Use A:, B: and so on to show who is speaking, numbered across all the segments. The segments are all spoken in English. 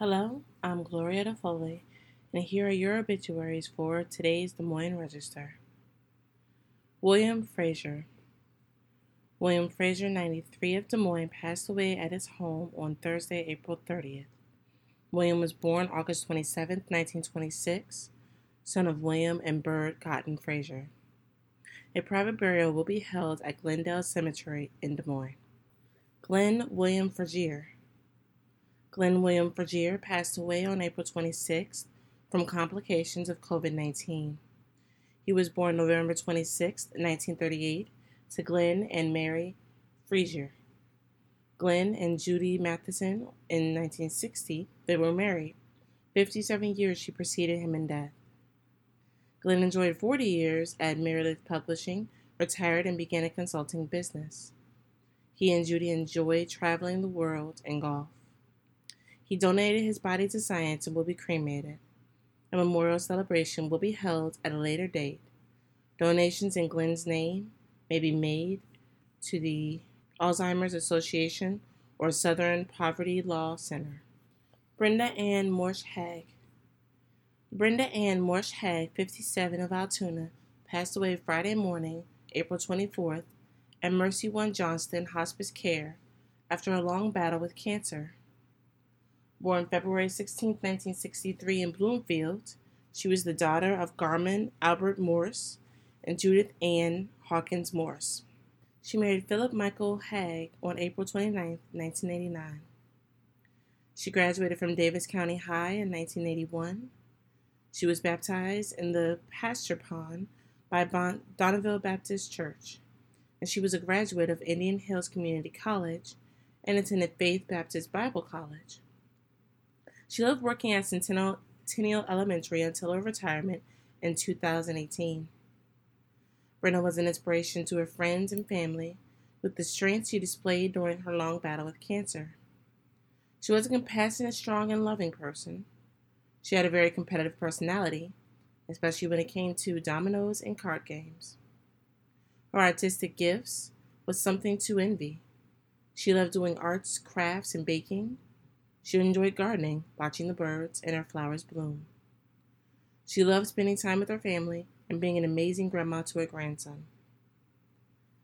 A: Hello, I'm Gloria DeFoley, and here are your obituaries for today's Des Moines Register. William Frazier. William Frazier, 93 of Des Moines, passed away at his home on Thursday, April 30th. William was born August 27, 1926, son of William and Bird Cotton Frazier. A private burial will be held at Glendale Cemetery in Des Moines. Glenn William Frazier. Glenn William Frazier passed away on April 26 from complications of COVID 19. He was born November 26, 1938, to Glenn and Mary Frazier. Glenn and Judy Matheson in 1960, they were married. 57 years she preceded him in death. Glenn enjoyed 40 years at Meredith Publishing, retired, and began a consulting business. He and Judy enjoyed traveling the world and golf. He donated his body to science and will be cremated. A memorial celebration will be held at a later date. Donations in Glenn's name may be made to the Alzheimer's Association or Southern Poverty Law Center. Brenda Ann Morsh Hag. Brenda Ann Morsh Hag, 57 of Altoona, passed away Friday morning, April 24th, at Mercy One Johnston Hospice Care after a long battle with cancer. Born February 16, 1963, in Bloomfield, she was the daughter of Garman Albert Morse and Judith Ann Hawkins Morse. She married Philip Michael Haig on April 29, 1989. She graduated from Davis County High in 1981. She was baptized in the pasture pond by bon- Baptist Church, and she was a graduate of Indian Hills Community College and attended Faith Baptist Bible College. She loved working at Centennial, Centennial Elementary until her retirement in 2018. Brenda was an inspiration to her friends and family with the strength she displayed during her long battle with cancer. She was a compassionate, strong, and loving person. She had a very competitive personality, especially when it came to dominoes and card games. Her artistic gifts was something to envy. She loved doing arts, crafts, and baking, she enjoyed gardening, watching the birds and her flowers bloom. She loved spending time with her family and being an amazing grandma to her grandson.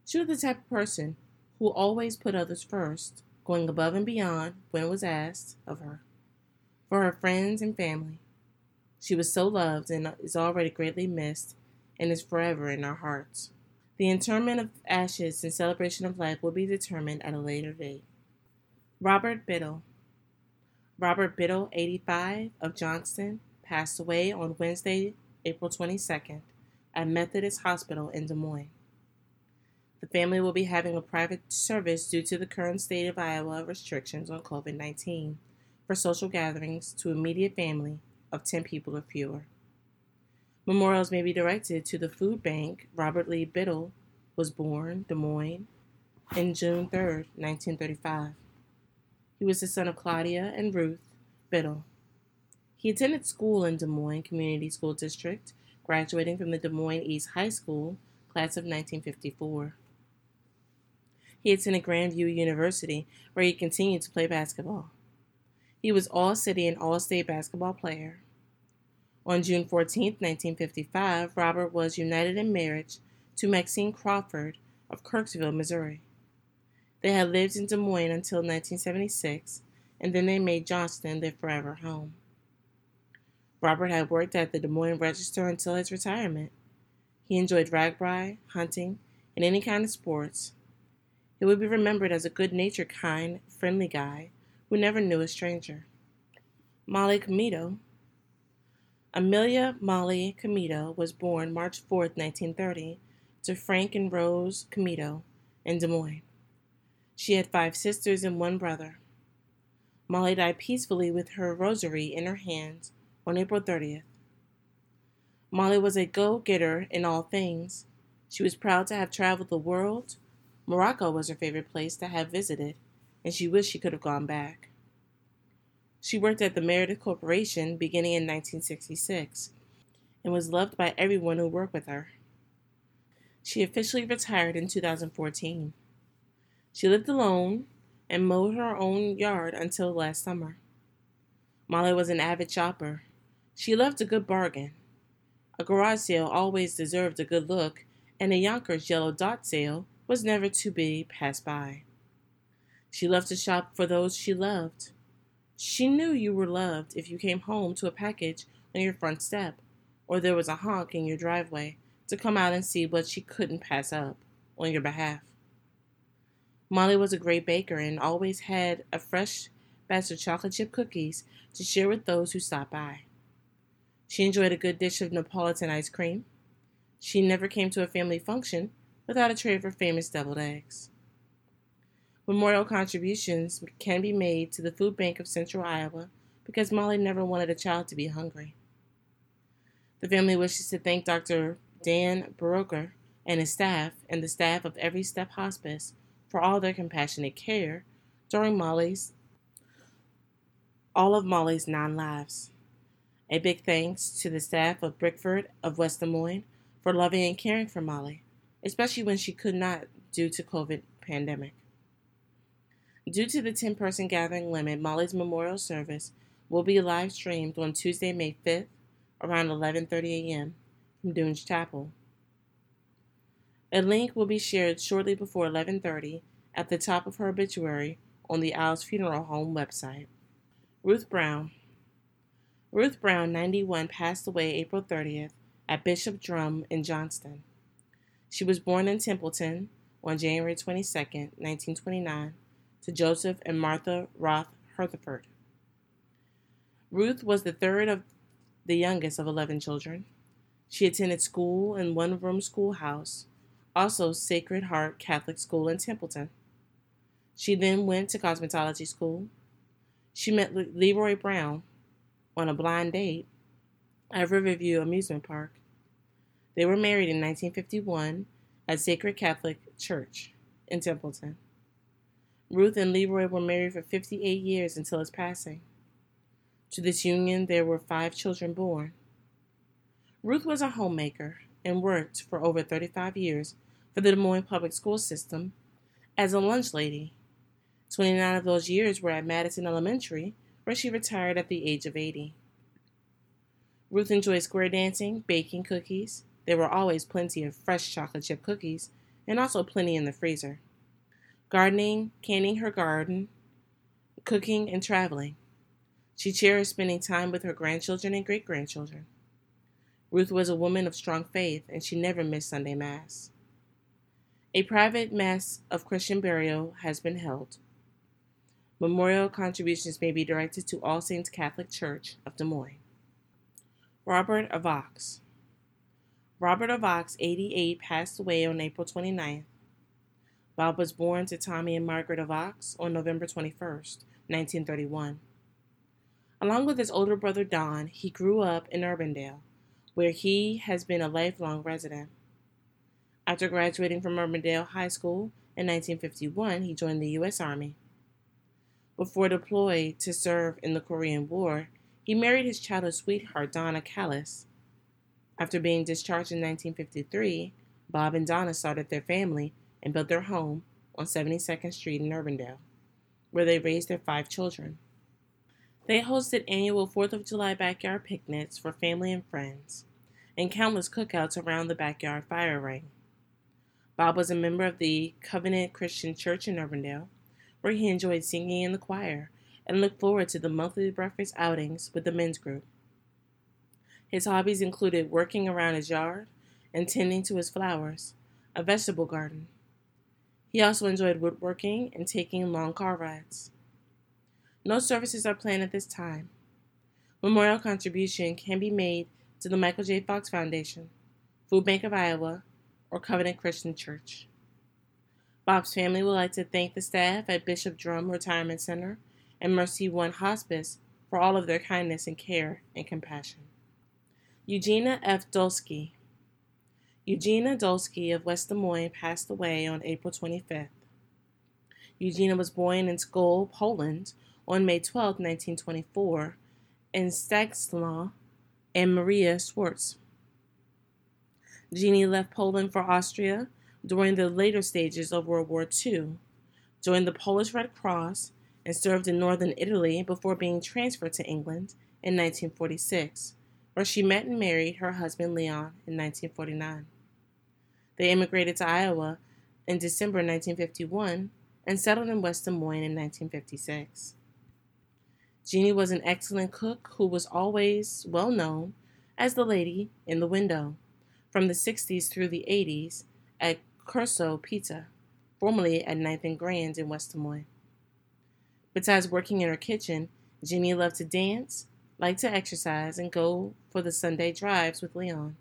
A: She was the type of person who always put others first, going above and beyond when it was asked of her. For her friends and family, she was so loved and is already greatly missed and is forever in our hearts. The interment of ashes and celebration of life will be determined at a later date. Robert Biddle Robert Biddle, 85, of Johnston, passed away on Wednesday, April 22nd, at Methodist Hospital in Des Moines. The family will be having a private service due to the current state of Iowa restrictions on COVID 19 for social gatherings to immediate family of 10 people or fewer. Memorials may be directed to the food bank Robert Lee Biddle was born, Des Moines, in June 3, 1935. He was the son of Claudia and Ruth Biddle. He attended school in Des Moines Community School District, graduating from the Des Moines East High School, class of 1954. He attended Grandview University, where he continued to play basketball. He was All City and All State basketball player. On June 14, 1955, Robert was united in marriage to Maxine Crawford of Kirksville, Missouri. They had lived in Des Moines until 1976, and then they made Johnston their forever home. Robert had worked at the Des Moines Register until his retirement. He enjoyed RAGBRAI, hunting, and any kind of sports. He would be remembered as a good natured, kind, friendly guy who never knew a stranger. Molly Comito. Amelia Molly Comito was born March 4, 1930, to Frank and Rose Comito in Des Moines. She had five sisters and one brother. Molly died peacefully with her rosary in her hands on April 30th. Molly was a go getter in all things. She was proud to have traveled the world. Morocco was her favorite place to have visited, and she wished she could have gone back. She worked at the Meredith Corporation beginning in 1966 and was loved by everyone who worked with her. She officially retired in 2014. She lived alone and mowed her own yard until last summer. Molly was an avid shopper. She loved a good bargain. A garage sale always deserved a good look, and a Younkers yellow dot sale was never to be passed by. She loved to shop for those she loved. She knew you were loved if you came home to a package on your front step, or there was a honk in your driveway to come out and see what she couldn't pass up on your behalf. Molly was a great baker and always had a fresh batch of chocolate chip cookies to share with those who stopped by. She enjoyed a good dish of Neapolitan ice cream. She never came to a family function without a tray of her famous deviled eggs. Memorial contributions can be made to the Food Bank of Central Iowa because Molly never wanted a child to be hungry. The family wishes to thank Dr. Dan Baroker and his staff and the staff of Every Step Hospice for all their compassionate care during Molly's all of Molly's nine lives. A big thanks to the staff of Brickford of West Des Moines for loving and caring for Molly, especially when she could not due to COVID pandemic. Due to the 10 person gathering limit, Molly's memorial service will be live streamed on Tuesday, May 5th around 11:30 a.m. from Dunn's Chapel. A link will be shared shortly before 11:30 at the top of her obituary on the Iles Funeral Home website. Ruth Brown. Ruth Brown, 91, passed away April 30th at Bishop Drumm in Johnston. She was born in Templeton on January 22, 1929, to Joseph and Martha Roth Hertford. Ruth was the third of the youngest of 11 children. She attended school in one room schoolhouse, also Sacred Heart Catholic School in Templeton. She then went to cosmetology school she met Leroy Brown on a blind date at Riverview Amusement Park. They were married in 1951 at Sacred Catholic Church in Templeton. Ruth and Leroy were married for 58 years until his passing. To this union, there were five children born. Ruth was a homemaker and worked for over 35 years for the Des Moines Public School System as a lunch lady 29 of those years were at Madison Elementary, where she retired at the age of 80. Ruth enjoyed square dancing, baking cookies. There were always plenty of fresh chocolate chip cookies, and also plenty in the freezer. Gardening, canning her garden, cooking, and traveling. She cherished spending time with her grandchildren and great grandchildren. Ruth was a woman of strong faith, and she never missed Sunday Mass. A private Mass of Christian burial has been held. Memorial contributions may be directed to All Saints Catholic Church of Des Moines. Robert Vaux. Robert Vaux, 88, passed away on April 29th. Bob was born to Tommy and Margaret Vaux on November 21st, 1931. Along with his older brother Don, he grew up in Urbandale, where he has been a lifelong resident. After graduating from Urbandale High School in 1951, he joined the U.S. Army. Before deployed to serve in the Korean War, he married his childhood sweetheart, Donna Callis. After being discharged in 1953, Bob and Donna started their family and built their home on 72nd Street in Urbandale, where they raised their five children. They hosted annual 4th of July backyard picnics for family and friends, and countless cookouts around the backyard fire ring. Bob was a member of the Covenant Christian Church in Urbandale where he enjoyed singing in the choir and looked forward to the monthly breakfast outings with the men's group. His hobbies included working around his yard and tending to his flowers, a vegetable garden. He also enjoyed woodworking and taking long car rides. No services are planned at this time. Memorial contribution can be made to the Michael J. Fox Foundation, Food Bank of Iowa, or Covenant Christian Church. Bob's family would like to thank the staff at Bishop Drumm Retirement Center and Mercy One Hospice for all of their kindness and care and compassion. Eugenia F. Dolsky. Eugenia Dolsky of West Des Moines passed away on April 25th. Eugenia was born in Skol, Poland on May 12, 1924, in Stanislaw and Maria Schwartz. Jeannie left Poland for Austria during the later stages of World War II, joined the Polish Red Cross, and served in northern Italy before being transferred to England in 1946, where she met and married her husband Leon in 1949. They immigrated to Iowa in December 1951 and settled in West Des Moines in 1956. Jeannie was an excellent cook who was always well known as the lady in the window from the 60s through the 80s at Corso Pizza, formerly at 9th and Grand in West Des Moines. Besides working in her kitchen, Jeannie loved to dance, liked to exercise, and go for the Sunday drives with Leon.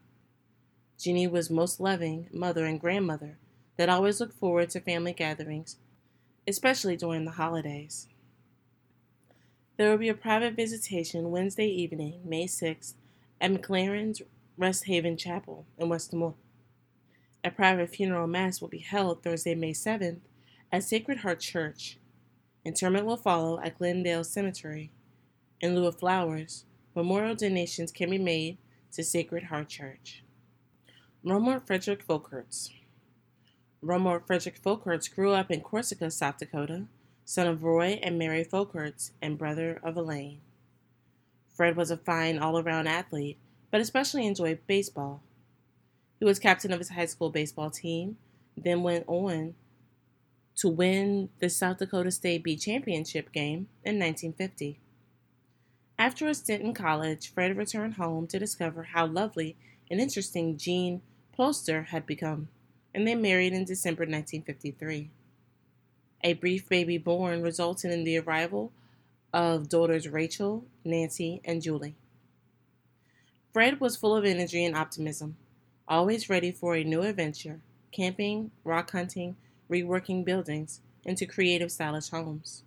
A: Jeannie was most loving mother and grandmother that always looked forward to family gatherings, especially during the holidays. There will be a private visitation Wednesday evening, May 6th, at McLaren's Rest Haven Chapel in West Des Moines. A private funeral mass will be held Thursday, May 7th at Sacred Heart Church. Interment will follow at Glendale Cemetery. In lieu of flowers, memorial donations can be made to Sacred Heart Church. Romer Frederick Folkerts. Romer Frederick Folkerts grew up in Corsica, South Dakota, son of Roy and Mary Folkerts and brother of Elaine. Fred was a fine all around athlete, but especially enjoyed baseball. He was captain of his high school baseball team, then went on to win the South Dakota State B championship game in 1950. After a stint in college, Fred returned home to discover how lovely and interesting Jean Polster had become, and they married in December 1953. A brief baby born resulting in the arrival of daughters Rachel, Nancy, and Julie. Fred was full of energy and optimism, always ready for a new adventure, camping, rock hunting, reworking buildings into creative, stylish homes.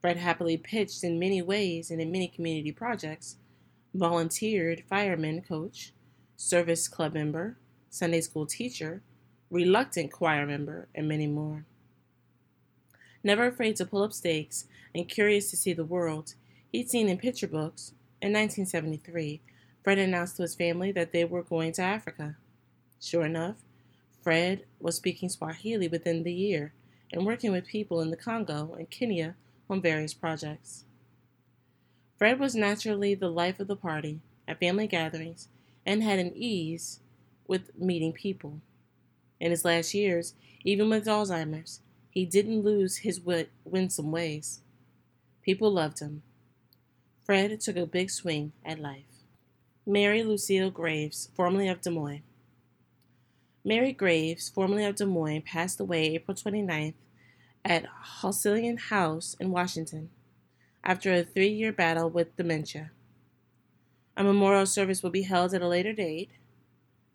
A: Fred happily pitched in many ways and in many community projects, volunteered fireman coach, service club member, Sunday school teacher, reluctant choir member, and many more. Never afraid to pull up stakes and curious to see the world, he'd seen in picture books. In 1973, Fred announced to his family that they were going to Africa. Sure enough, Fred was speaking Swahili within the year and working with people in the Congo and Kenya on various projects. Fred was naturally the life of the party at family gatherings and had an ease with meeting people. In his last years, even with Alzheimer's, he didn't lose his winsome ways. People loved him. Fred took a big swing at life. Mary Lucille Graves, formerly of Des Moines. Mary Graves, formerly of Des Moines, passed away April 29th at Halcyon House in Washington after a three year battle with dementia. A memorial service will be held at a later date.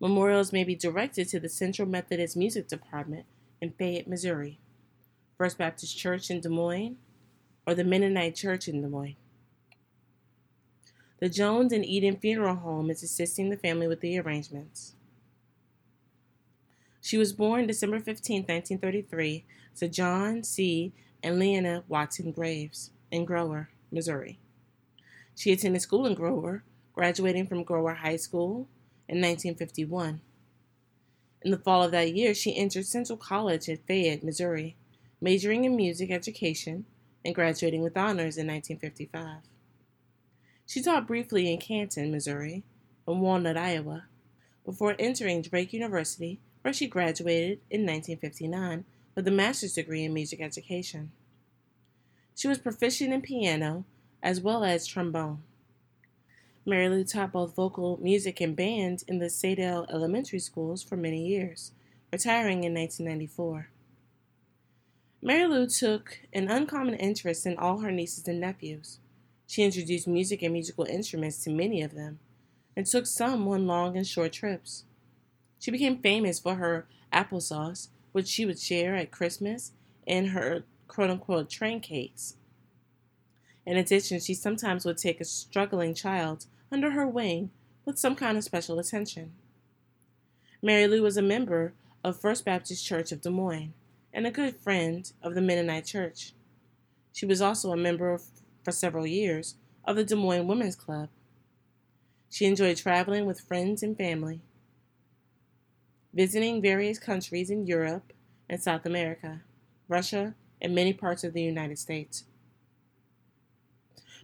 A: Memorials may be directed to the Central Methodist Music Department in Fayette, Missouri, First Baptist Church in Des Moines, or the Mennonite Church in Des Moines. The Jones and Eden Funeral Home is assisting the family with the arrangements. She was born December 15, 1933, to John C. and Leanna Watson Graves in Grover, Missouri. She attended school in Grover, graduating from Grover High School in 1951. In the fall of that year, she entered Central College at Fayette, Missouri, majoring in music education and graduating with honors in 1955. She taught briefly in Canton, Missouri, and Walnut, Iowa, before entering Drake University where she graduated in 1959 with a master's degree in music education. She was proficient in piano as well as trombone. Mary Lou taught both vocal music and band in the Saydel Elementary Schools for many years, retiring in 1994. Mary Lou took an uncommon interest in all her nieces and nephews. She introduced music and musical instruments to many of them, and took some on long and short trips. She became famous for her applesauce, which she would share at Christmas, and her quote unquote train cakes. In addition, she sometimes would take a struggling child under her wing with some kind of special attention. Mary Lou was a member of First Baptist Church of Des Moines and a good friend of the Mennonite Church. She was also a member of, for several years of the Des Moines Women's Club. She enjoyed traveling with friends and family visiting various countries in Europe and South America, Russia, and many parts of the United States.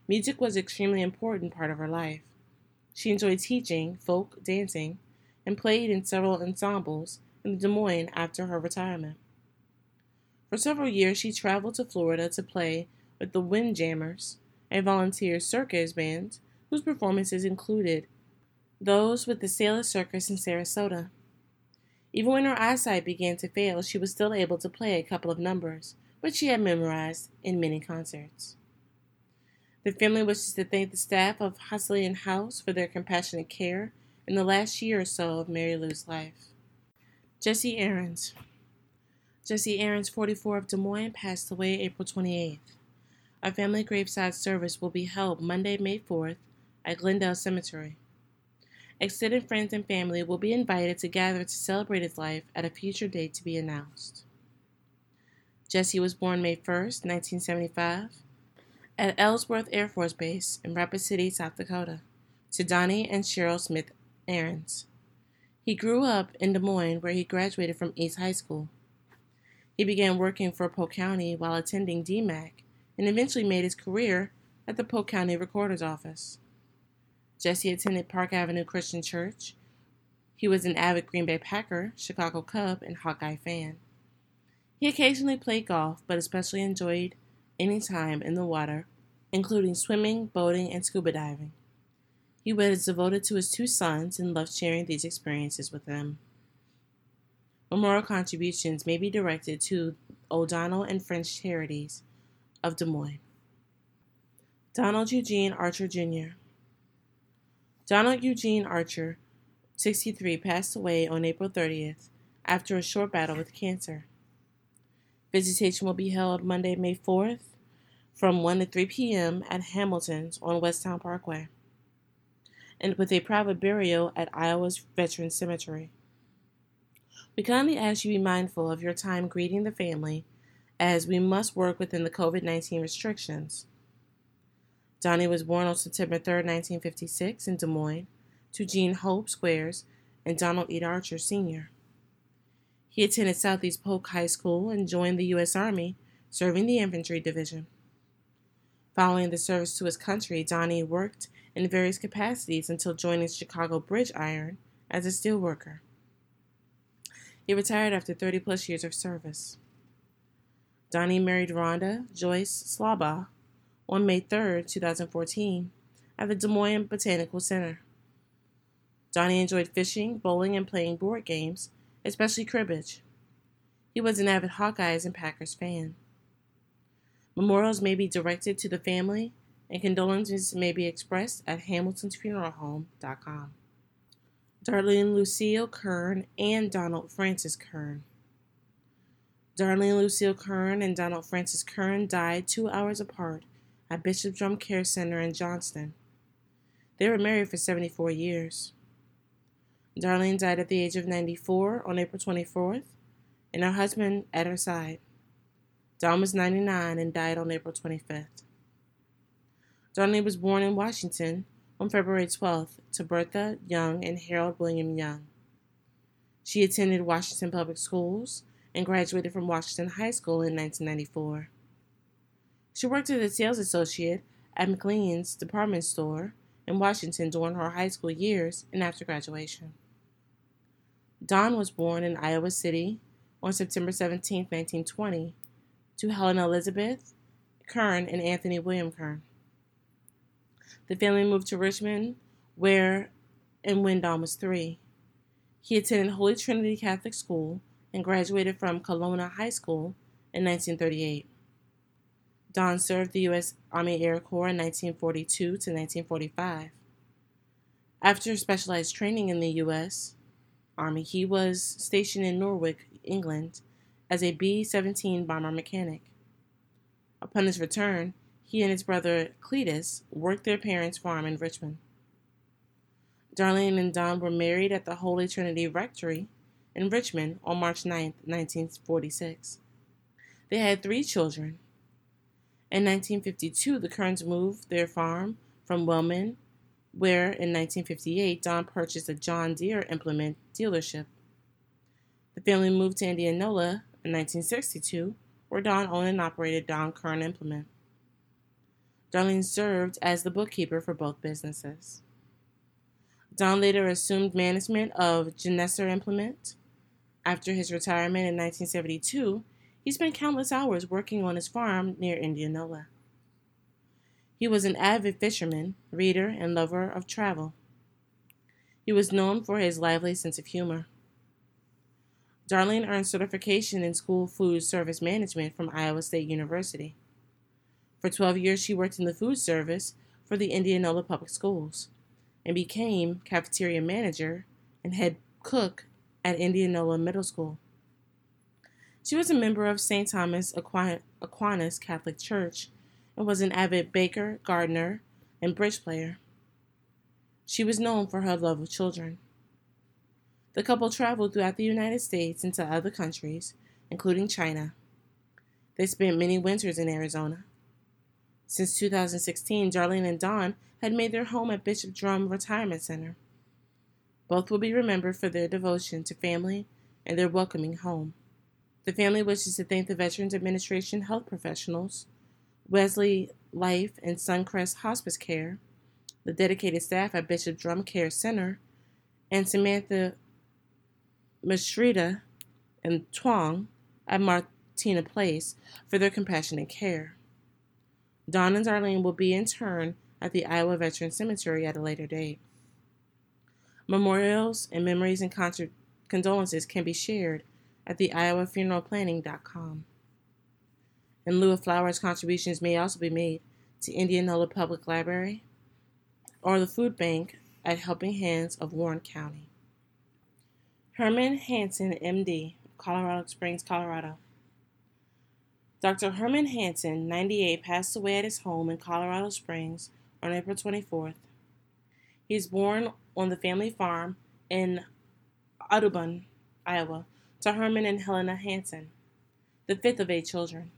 A: music was an extremely important part of her life. She enjoyed teaching folk dancing and played in several ensembles in Des Moines after her retirement. For several years, she traveled to Florida to play with the Windjammers, a volunteer circus band whose performances included those with the Sailor Circus in Sarasota. Even when her eyesight began to fail, she was still able to play a couple of numbers, which she had memorized in many concerts. The family wishes to thank the staff of Halcyon House for their compassionate care in the last year or so of Mary Lou's life. Jesse Aarons. Jesse Aarons, 44 of Des Moines, passed away April 28th. A family graveside service will be held Monday, May 4th at Glendale Cemetery. Extended friends and family will be invited to gather to celebrate his life at a future date to be announced. Jesse was born May 1, 1975, at Ellsworth Air Force Base in Rapid City, South Dakota, to Donnie and Cheryl Smith Aarons. He grew up in Des Moines, where he graduated from East High School. He began working for Polk County while attending DMACC and eventually made his career at the Polk County Recorder's Office. Jesse attended Park Avenue Christian Church. He was an avid Green Bay Packer, Chicago Cub, and Hawkeye fan. He occasionally played golf, but especially enjoyed any time in the water, including swimming, boating, and scuba diving. He was devoted to his two sons and loved sharing these experiences with them. Memorial contributions may be directed to O'Donnell and French Charities of Des Moines. Donald Eugene Archer Jr. Donald Eugene Archer, 63, passed away on April 30th after a short battle with cancer. Visitation will be held Monday, May 4th from 1 to 3 p.m. at Hamilton's on Westown Parkway, and with a private burial at Iowa's Veterans Cemetery. We kindly ask you be mindful of your time greeting the family as we must work within the COVID 19 restrictions. Donnie was born on September 3, 1956, in Des Moines, to Jean Hope Squares and Donald E. Archer Sr. He attended Southeast Polk High School and joined the U.S. Army, serving the Infantry Division. Following the service to his country, Donnie worked in various capacities until joining Chicago Bridge Iron as a steel worker. He retired after 30 plus years of service. Donnie married Rhonda Joyce Slaubaugh on May 3, 2014, at the Des Moines Botanical Center. Donnie enjoyed fishing, bowling, and playing board games, especially cribbage. He was an avid Hawkeyes and Packers fan. Memorials may be directed to the family, and condolences may be expressed at hamiltonsfuneralhome.com. Darlene Lucille Kern and Donald Francis Kern. Darlene Lucille Kern and Donald Francis Kern died two hours apart at Bishop Drumm Care Center in Johnston. They were married for 74 years. Darlene died at the age of 94 on April 24th, and her husband at her side. Don was 99 and died on April 25th. Darlene was born in Washington on February 12th to Bertha Young and Harold William Young. She attended Washington Public Schools and graduated from Washington High School in 1994. She worked as a sales associate at McLean's department store in Washington during her high school years and after graduation. Don was born in Iowa City on September 17, 1920, to Helen Elizabeth Kern and Anthony William Kern. The family moved to Richmond, where and when Don was three. He attended Holy Trinity Catholic School and graduated from Kalona High School in 1938. Don served the U.S. Army Air Corps in 1942 to 1945. After specialized training in the U.S. Army, he was stationed in Norwich, England, as a B 17 bomber mechanic. Upon his return, he and his brother Cletus worked their parents' farm in Richmond. Darlene and Don were married at the Holy Trinity Rectory in Richmond on March 9, 1946. They had three children in 1952, the Kerns moved their farm from Wellman, where in 1958 Don purchased a John Deere implement dealership. The family moved to Indianola in 1962, where Don owned and operated Don Kern Implement. Darlene served as the bookkeeper for both businesses. Don later assumed management of Genesser Implement. After his retirement in 1972, he spent countless hours working on his farm near Indianola. He was an avid fisherman, reader, and lover of travel. He was known for his lively sense of humor. Darlene earned certification in school food service management from Iowa State University. For 12 years, she worked in the food service for the Indianola Public Schools and became cafeteria manager and head cook at Indianola Middle School. She was a member of St. Thomas Aquinas Catholic Church and was an avid baker, gardener, and bridge player. She was known for her love of children. The couple traveled throughout the United States and to other countries, including China. They spent many winters in Arizona. Since 2016, Darlene and Don had made their home at Bishop Drumm Retirement Center. Both will be remembered for their devotion to family and their welcoming home. The family wishes to thank the Veterans Administration health professionals, Wesley Life and Suncrest Hospice Care, the dedicated staff at Bishop Drumm Care Center, and Samantha Mashrita and Twang at Martina Place for their compassionate care. Don and Darlene will be interred at the Iowa Veteran Cemetery at a later date. Memorials and memories and condolences can be shared at the iowafuneralplanning.com. In lieu of flowers, contributions may also be made to Indianola Public Library or the food bank at Helping Hands of Warren County. Herman Hansen, MD, Colorado Springs, Colorado. Dr. Herman Hansen, 98, passed away at his home in Colorado Springs on April 24th. He was born on the family farm in Audubon, Iowa, to Herman and Helena Hansen, the fifth of eight children.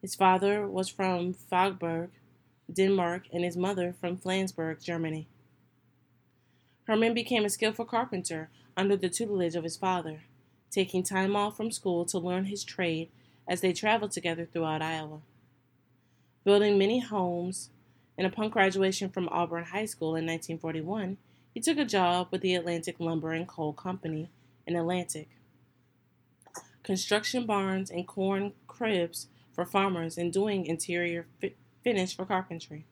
A: His father was from Faaborg, Denmark, and his mother from Flensburg, Germany. Herman became a skillful carpenter under the tutelage of his father, taking time off from school to learn his trade as they traveled together throughout Iowa. Building many homes, and upon graduation from Auburn High School in 1941, he took a job with the Atlantic Lumber and Coal Company in Atlantic. Construction barns and corn cribs for farmers and doing interior fi- finish for carpentry.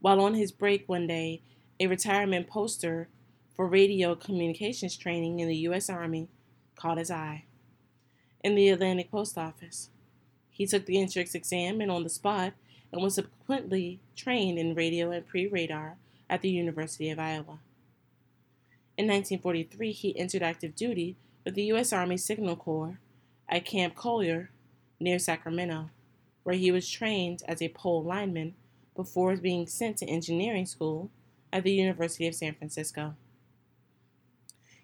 A: While on his break one day, a retirement poster for radio communications training in the U.S. Army caught his eye in the Atlantic Post Office. He took the entrance exam and on the spot and was subsequently trained in radio and pre radar at the University of Iowa. In 1943, he entered active duty with the U.S. Army Signal Corps at Camp Kohler near Sacramento, where he was trained as a pole lineman before being sent to engineering school at the University of San Francisco.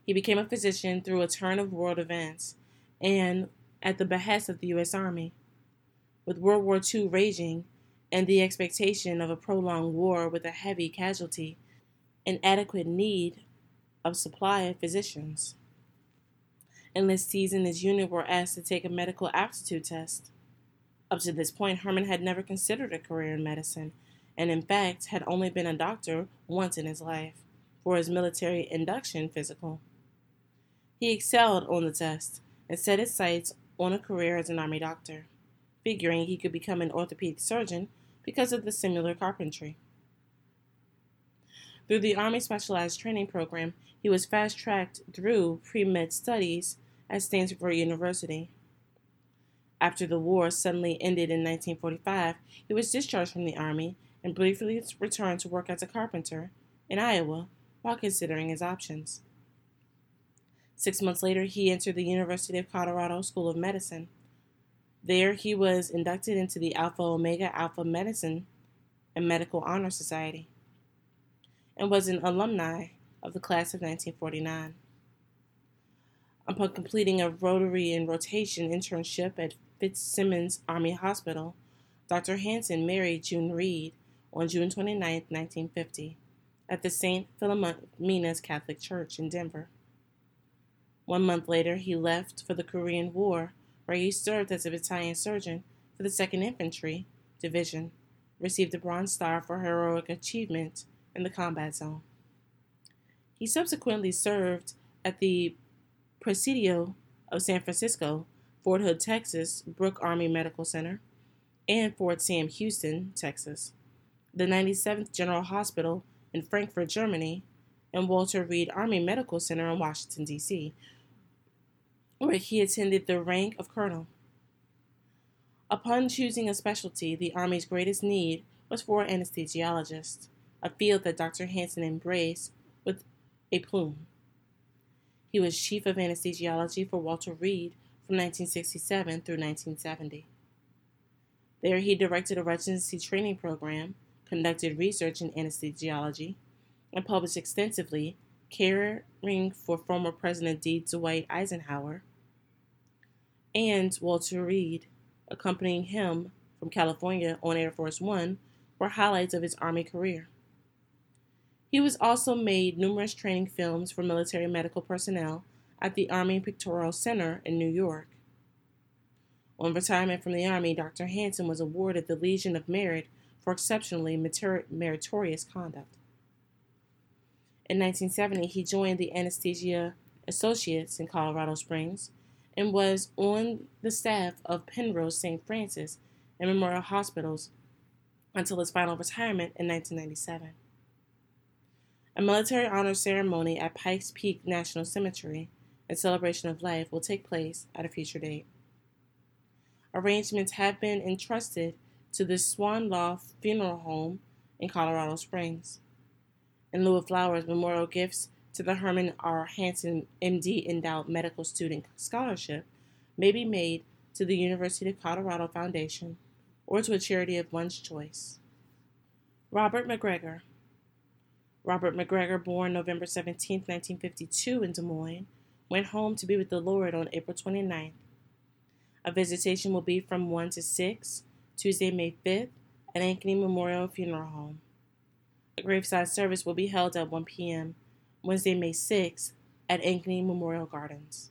A: He became a physician through a turn of world events and at the behest of the U.S. Army. With World War II raging and the expectation of a prolonged war with a heavy casualty and adequate need of supply of physicians. Enlistees in his unit were asked to take a medical aptitude test. Up to this point, Herman had never considered a career in medicine, and in fact had only been a doctor once in his life for his military induction physical. He excelled on the test and set his sights on a career as an army doctor, figuring he could become an orthopedic surgeon because of the similar carpentry. Through the Army Specialized Training Program, he was fast tracked through pre med studies at Stanford University. After the war suddenly ended in 1945, he was discharged from the Army and briefly returned to work as a carpenter in Iowa while considering his options. Six months later, he entered the University of Colorado School of Medicine. There, he was inducted into the Alpha Omega Alpha Medicine and Medical Honor Society and was an alumni of the class of 1949. Upon completing a rotary and rotation internship at Fitzsimons Army Hospital, Dr. Hansen married June Reed on June 29, 1950, at the St. Philomena's Catholic Church in Denver. One month later, he left for the Korean War, where he served as a battalion surgeon for the 2nd Infantry Division received a Bronze Star for heroic achievement in the combat zone. He subsequently served at the Presidio of San Francisco, Fort Hood, Texas, Brooke Army Medical Center, and Fort Sam Houston, Texas, the 97th General Hospital in Frankfurt, Germany, and Walter Reed Army Medical Center in Washington, D.C., where he attended the rank of colonel. Upon choosing a specialty, the Army's greatest need was for an anesthesiologist, a field that Dr. Hansen embraced with a plume. He was chief of anesthesiology for Walter Reed from 1967 through 1970. There, he directed a residency training program, conducted research in anesthesiology, and published extensively, caring for former President D. Dwight Eisenhower and Walter Reed accompanying him from California on Air Force One were highlights of his Army career. He was also made numerous training films for military medical personnel at the Army Pictorial Center in New York. On retirement from the Army, Dr. Hansen was awarded the Legion of Merit for exceptionally meritorious conduct. In 1970, he joined the Anesthesia Associates in Colorado Springs and was on the staff of Penrose St. Francis and Memorial Hospitals until his final retirement in 1997. A military honor ceremony at Pikes Peak National Cemetery in celebration of life will take place at a future date. Arrangements have been entrusted to the Swan Loft Funeral Home in Colorado Springs. In lieu of flowers, memorial gifts to the Herman R. Hansen MD Endowed Medical Student Scholarship may be made to the University of Colorado Foundation or to a charity of one's choice. Robert McGregor. Robert McGregor, born November 17, 1952, in Des Moines, went home to be with the Lord on April 29th. A visitation will be from 1 to 6, Tuesday, May 5th, at Ankeny Memorial Funeral Home. A graveside service will be held at 1 p.m. Wednesday, May 6th, at Ankeny Memorial Gardens.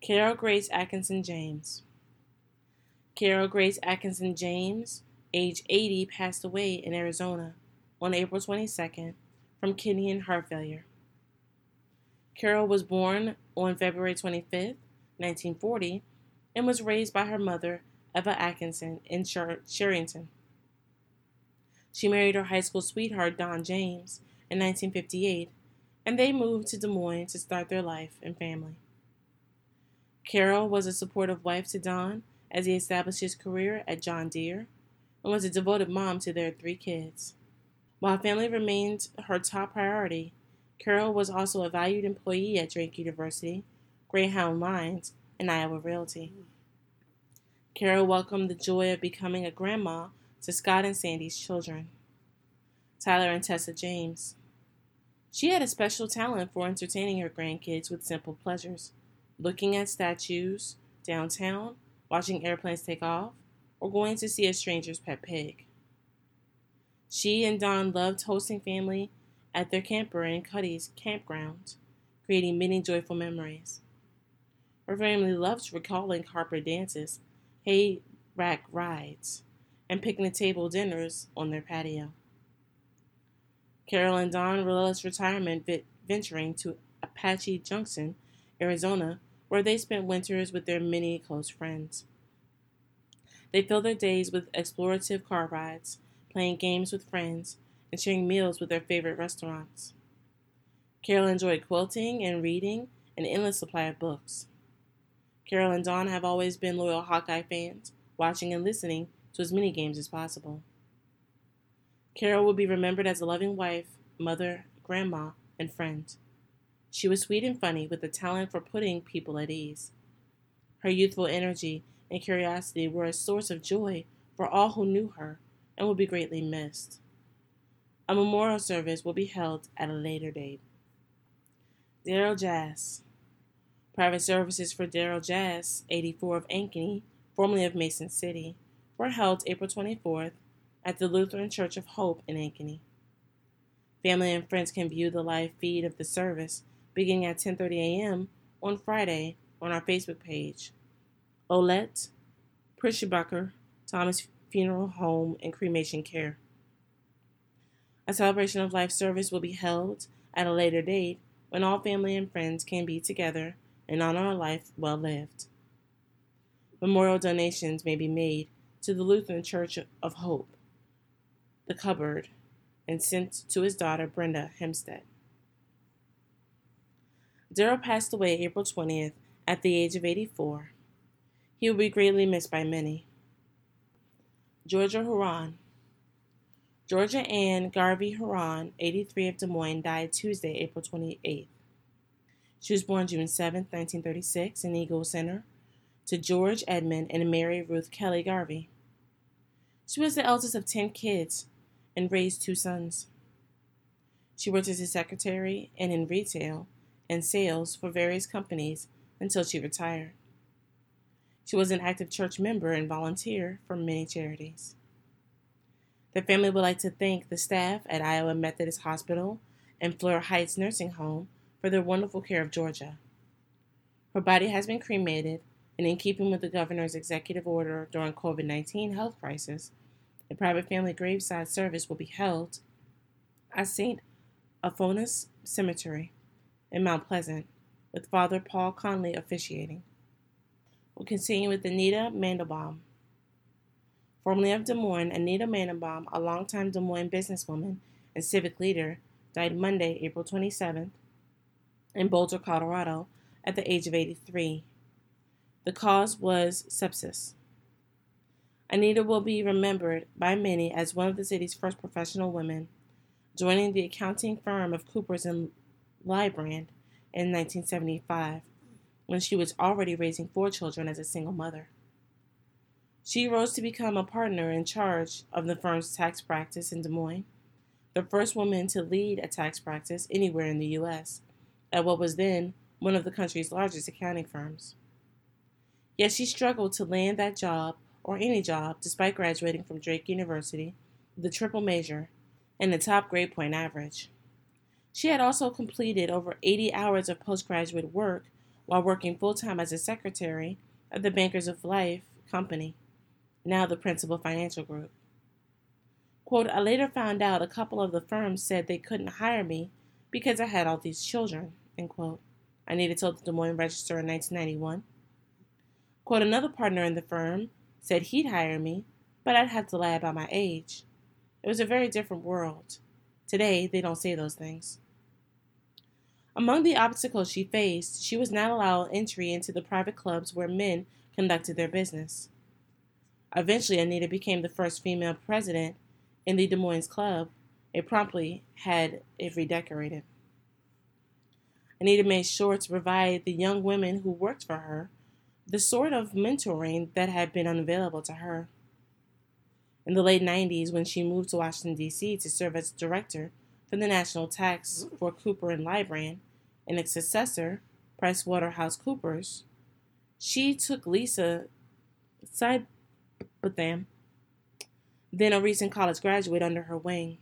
A: Carol Grace Atkinson James. Carol Grace Atkinson James, age 80, passed away in Arizona on April 22nd from kidney and heart failure. Carol was born on February 25, 1940, and was raised by her mother, Eva Atkinson, in Sher- Sherrington. She married her high school sweetheart, Don James, in 1958, and they moved to Des Moines to start their life and family. Carol was a supportive wife to Don as he established his career at John Deere and was a devoted mom to their three kids. While family remained her top priority, Carol was also a valued employee at Drake University, Greyhound Lines, and Iowa Realty. Carol welcomed the joy of becoming a grandma to Scott and Sandy's children. Tyler and Tessa James. She had a special talent for entertaining her grandkids with simple pleasures, looking at statues downtown, watching airplanes take off, or going to see a stranger's pet pig. She and Don loved hosting family at their camper in Cuddy's campground, creating many joyful memories. Her family loved recalling carpet dances, hay rack rides, and picnic table dinners on their patio. Carol and Don realized retirement venturing to Apache Junction, Arizona, where they spent winters with their many close friends. They filled their days with explorative car rides, playing games with friends, and sharing meals with their favorite restaurants. Carol enjoyed quilting and reading an endless supply of books. Carol and Don have always been loyal Hawkeye fans, watching and listening to as many games as possible. Carol will be remembered as a loving wife, mother, grandma, and friend. She was sweet and funny with a talent for putting people at ease. Her youthful energy and curiosity were a source of joy for all who knew her and will be greatly missed. A memorial service will be held at a later date. Daryl Jazz. Private services for Daryl Jazz, 84 of Ankeny, formerly of Mason City, were held April 24th at the Lutheran Church of Hope in Ankeny. Family and friends can view the live feed of the service beginning at 10:30 a.m. on Friday on our Facebook page. Olette Prischibacher, Thomas funeral home, and cremation care. A celebration of life service will be held at a later date when all family and friends can be together and honor a life well lived. Memorial donations may be made to the Lutheran Church of Hope, the cupboard, and sent to his daughter Brenda Hempstead. Darrell passed away April 20th at the age of 84. He will be greatly missed by many. Georgia Huron. Georgia Ann Garvey Huron, 83 of Des Moines, died Tuesday, April 28th. She was born June 7, 1936, in Eagle Center, to George Edmund and Mary Ruth Kelly Garvey. She was the eldest of 10 kids and raised two sons. She worked as a secretary and in retail and sales for various companies until she retired. She was an active church member and volunteer for many charities. The family would like to thank the staff at Iowa Methodist Hospital and Fleur Heights Nursing Home for their wonderful care of Georgia. Her body has been cremated, and in keeping with the governor's executive order during COVID-19 health crisis, a private family graveside service will be held at St. Alphonsus Cemetery in Mount Pleasant, with Father Paul Conley officiating. We'll continue with Anita Mandelbaum. Formerly of Des Moines, Anita Mandelbaum, a longtime Des Moines businesswoman and civic leader, died Monday, April 27th, in Boulder, Colorado, at the age of 83. The cause was sepsis. Anita will be remembered by many as one of the city's first professional women, joining the accounting firm of Coopers and Lybrand in 1975, when she was already raising four children as a single mother. She rose to become a partner in charge of the firm's tax practice in Des Moines, the first woman to lead a tax practice anywhere in the U.S., at what was then one of the country's largest accounting firms. Yet she struggled to land that job or any job despite graduating from Drake University, the triple major, and the top grade point average. She had also completed over 80 hours of postgraduate work while working full time as a secretary at the Bankers of Life Company now the principal financial group. Quote, I later found out a couple of the firms said they couldn't hire me because I had all these children, end quote. Anita told the Des Moines Register in 1991. Quote, another partner in the firm said he'd hire me, but I'd have to lie about my age. It was a very different world. Today, they don't say those things. Among the obstacles she faced, she was not allowed entry into the private clubs where men conducted their business. Eventually, Anita became the first female president in the Des Moines Club. It promptly had it redecorated. Anita made sure to provide the young women who worked for her the sort of mentoring that had been unavailable to her. In the late 90s, when she moved to Washington, D.C. to serve as director for the national tax for Cooper and Lybrand and its successor, PricewaterhouseCoopers, she took Lisa side with them. Then a recent college graduate under her wing.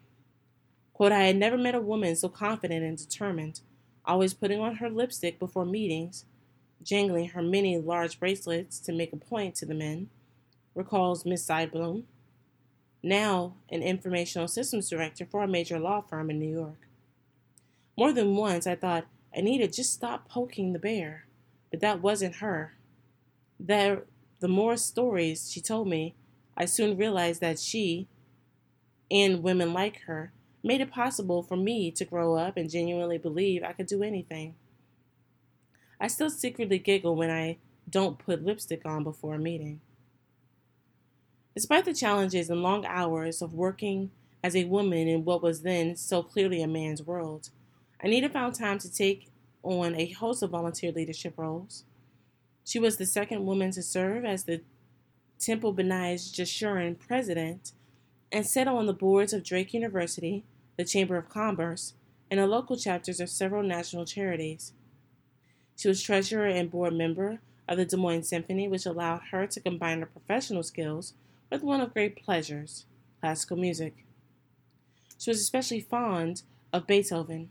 A: Quote, I had never met a woman so confident and determined, always putting on her lipstick before meetings, jangling her many large bracelets to make a point to the men, recalls Miss Seidblum, now an informational systems director for a major law firm in New York. More than once I thought, Anita, just stop poking the bear. But that wasn't her. The more stories she told me, I soon realized that she, and women like her, made it possible for me to grow up and genuinely believe I could do anything. I still secretly giggle when I don't put lipstick on before a meeting. Despite the challenges and long hours of working as a woman in what was then so clearly a man's world, Anita found time to take on a host of volunteer leadership roles. She was the second woman to serve as the Temple B'nai Jeshurun president and sat on the boards of Drake University, the Chamber of Commerce, and the local chapters of several national charities. She was treasurer and board member of the Des Moines Symphony, which allowed her to combine her professional skills with one of great pleasures classical music. She was especially fond of Beethoven.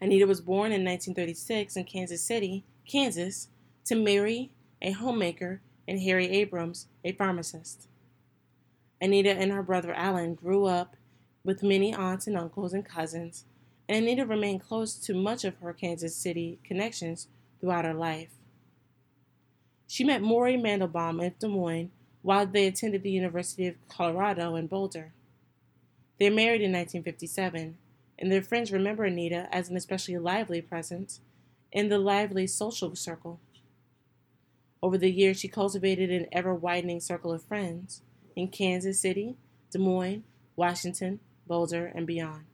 A: Anita was born in 1936 in Kansas City Kansas, to Mary, a homemaker, and Harry Abrams, a pharmacist. Anita and her brother Alan grew up with many aunts and uncles and cousins, Anita remained close to much of her Kansas City connections throughout her life. She met Maury Mandelbaum in Des Moines while they attended the University of Colorado in Boulder. They married in 1957, and their friends remember Anita as an especially lively presence in the lively social circle. Over the years, she cultivated an ever widening circle of friends in Kansas City, Des Moines, Washington, Boulder, and beyond.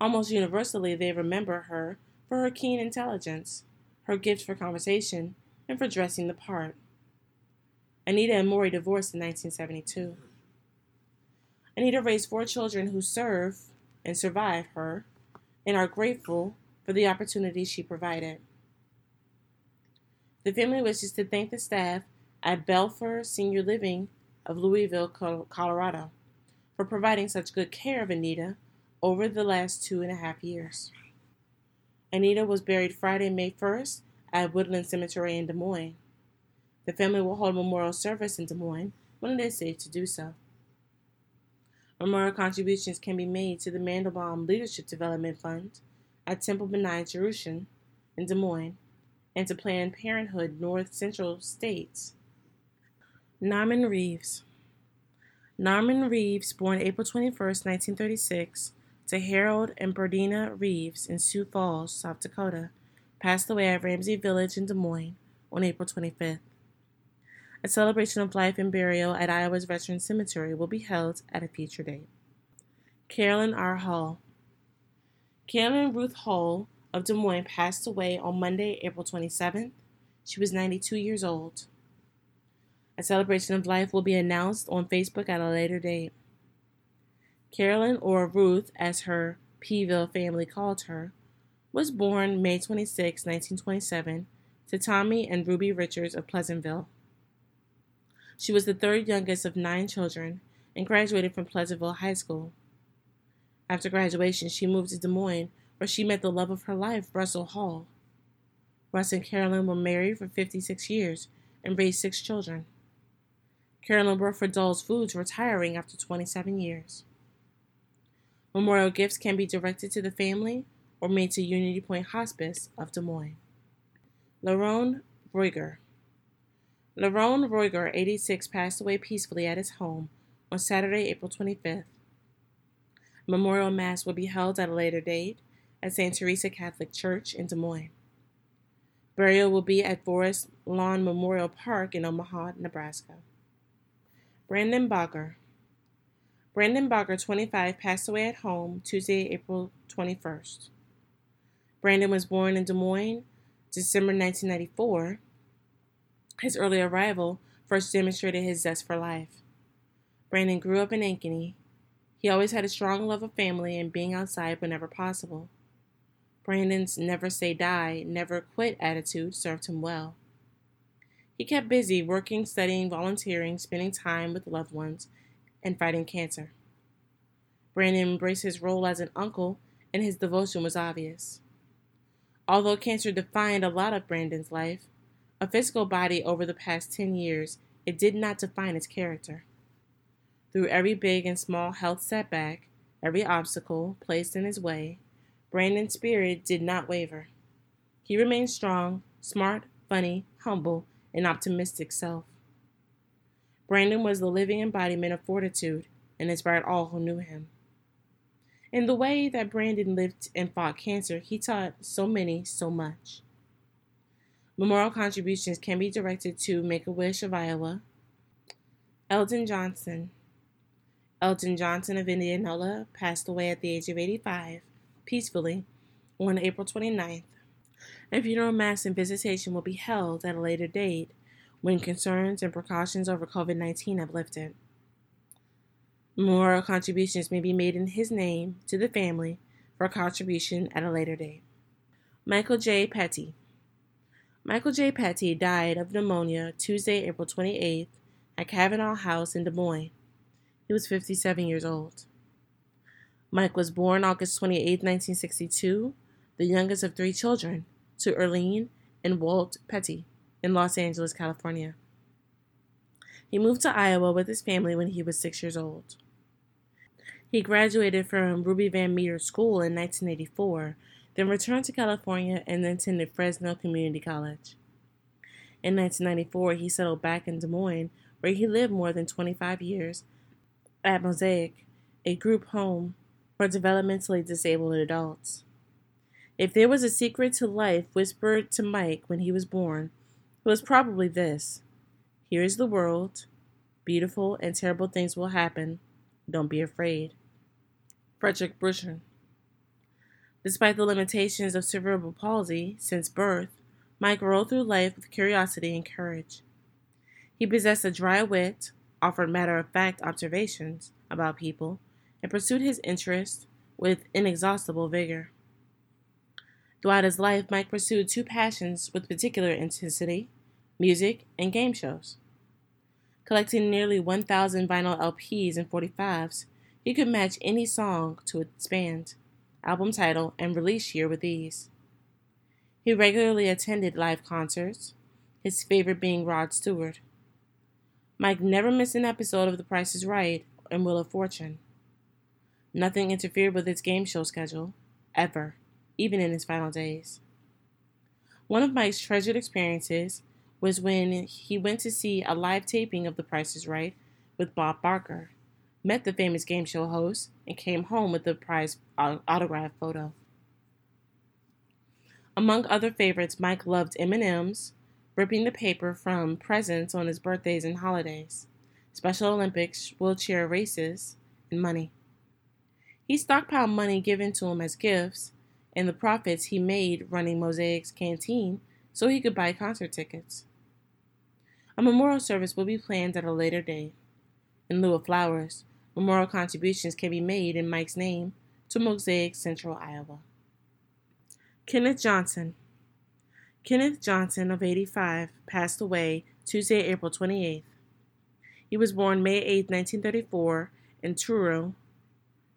A: Almost universally, they remember her for her keen intelligence, her gift for conversation, and for dressing the part. Anita and Maury divorced in 1972. Anita raised four children who serve and survive her and are grateful for the opportunities she provided. The family wishes to thank the staff at Balfour Senior Living of Louisville, Colorado, for providing such good care of Anita over the last two and a half years. Anita was buried Friday, May 1st at Woodland Cemetery in Des Moines. The family will hold memorial service in Des Moines when it is safe to do so. Memorial contributions can be made to the Mandelbaum Leadership Development Fund at Temple B'nai Jeshurun in Des Moines and to Planned Parenthood North Central States. Norman Reeves Norman Reeves, born April 21, 1936, to Harold and Berdina Reeves in Sioux Falls, South Dakota, passed away at Ramsey Village in Des Moines on April 25th. A celebration of life and burial at Iowa's Veterans Cemetery will be held at a future date. Carolyn R. Hall Carolyn Ruth Hall of Des Moines passed away on Monday, April 27th. She was 92 years old. A celebration of life will be announced on Facebook at a later date. Carolyn, or Ruth as her Peeville family called her, was born May 26, 1927, to Tommy and Ruby Richards of Pleasantville. She was the third youngest of nine children and graduated from Pleasantville High School. After graduation, she moved to Des Moines, where she met the love of her life, Russell Hall. Russ and Carolyn were married for 56 years and raised six children. Carolyn worked for Dahl's Foods, retiring after 27 years. Memorial gifts can be directed to the family or made to Unity Point Hospice of Des Moines. Lerone Roiger. Lerone Roiger, 86, passed away peacefully at his home on Saturday, April 25th. Memorial Mass will be held at a later date at St. Teresa Catholic Church in Des Moines. Burial will be at Forest Lawn Memorial Park in Omaha, Nebraska. Brandon Bogger. Brandon Bogger, 25, passed away at home Tuesday, April 21st. Brandon was born in Des Moines, December 1994. His early arrival first demonstrated his zest for life. Brandon grew up in Ankeny. He always had a strong love of family and being outside whenever possible. Brandon's never say die, never quit attitude served him well. He kept busy working, studying, volunteering, spending time with loved ones, and fighting cancer. Brandon embraced his role as an uncle, and his devotion was obvious. Although cancer defined a lot of Brandon's life, a physical body over the past 10 years, it did not define his character. Through every big and small health setback, every obstacle placed in his way, Brandon's spirit did not waver. He remained strong, smart, funny, humble, and optimistic self. Brandon was the living embodiment of fortitude and inspired all who knew him. In the way that Brandon lived and fought cancer, he taught so many so much. Memorial contributions can be directed to Make a Wish of Iowa, Elton Johnson. Elton Johnson of Indianola passed away at the age of 85, peacefully, on April 29th. A funeral mass and visitation will be held at a later date when concerns and precautions over COVID 19 have lifted. More contributions may be made in his name to the family for a contribution at a later date. Michael J. Petty. Michael J. Petty died of pneumonia Tuesday, April 28th at Kavanagh House in Des Moines. He was 57 years old. Mike was born August 28, 1962, the youngest of three children to Erlene and Walt Petty in Los Angeles, California. He moved to Iowa with his family when he was six years old. He graduated from Ruby Van Meter School in 1984, then returned to California and attended Fresno Community College. In 1994, he settled back in Des Moines, where he lived more than 25 years at Mosaic, a group home for developmentally disabled adults. If there was a secret to life whispered to Mike when he was born, was probably this Here is the world. Beautiful and terrible things will happen. Don't be afraid. Frederick Buechner. Despite the limitations of cerebral palsy since birth, Mike rolled through life with curiosity and courage. He possessed a dry wit, offered matter of fact observations about people, and pursued his interests with inexhaustible vigor. Throughout his life, Mike pursued two passions with particular intensity music and game shows. Collecting nearly 1,000 vinyl LPs and 45s, he could match any song to its band, album title, and release year with ease. He regularly attended live concerts, his favorite being Rod Stewart. Mike never missed an episode of The Price is Right and Wheel of Fortune. Nothing interfered with his game show schedule, ever, even in his final days. One of Mike's treasured experiences was when he went to see a live taping of The Price is Right with Bob Barker, met the famous game show host, and came home with the prize autograph photo. Among other favorites, Mike loved M&Ms, ripping the paper from presents on his birthdays and holidays, Special Olympics, wheelchair races, and money. He stockpiled money given to him as gifts and the profits he made running Mosaic's canteen so he could buy concert tickets. A memorial service will be planned at a later date. In lieu of flowers, memorial contributions can be made in Mike's name to Mosaic Central, Iowa. Kenneth Johnson. Kenneth Johnson, of 85, passed away Tuesday, April 28th. He was born May 8, 1934, in Truro,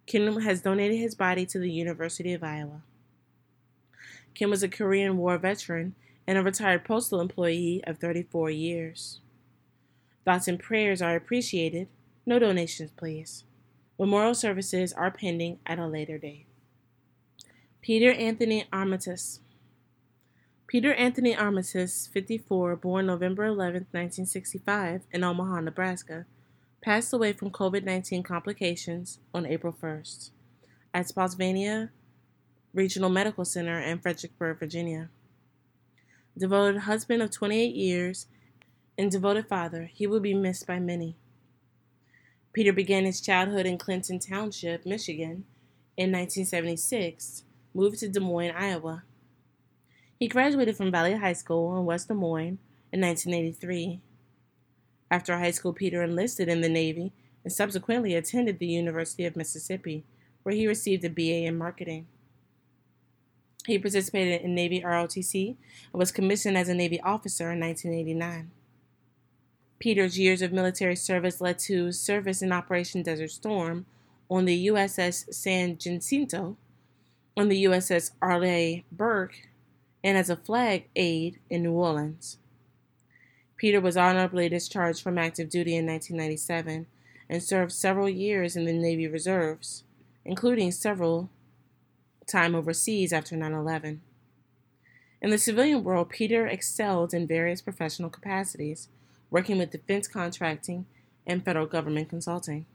A: Kim has donated his body to the University of Iowa. Kim was a Korean War veteran and a retired postal employee of 34 years. Thoughts and prayers are appreciated. No donations, please. Memorial services are pending at a later date. Peter Anthony Armitage. Peter Anthony Armitage, 54, born November 11, 1965, in Omaha, Nebraska passed away from COVID 19 complications on April 1st at Spotsylvania Regional Medical Center in Fredericksburg, Virginia. Devoted husband of 28 years and devoted father, he will be missed by many. Peter began his childhood in Clinton Township, Michigan in 1976, moved to Des Moines, Iowa. He graduated from Valley High School in West Des Moines in 1983 after high school, Peter enlisted in the Navy and subsequently attended the University of Mississippi, where he received a BA in marketing. He participated in Navy ROTC and was commissioned as a Navy officer in 1989. Peter's years of military service led to service in Operation Desert Storm on the USS San Jacinto, on the USS Arleigh Burke, and as a flag aide in New Orleans. Peter was honorably discharged from active duty in 1997 and served several years in the Navy Reserves, including several time overseas after 9/11. In the civilian world, Peter excelled in various professional capacities, working with defense contracting and federal government consulting.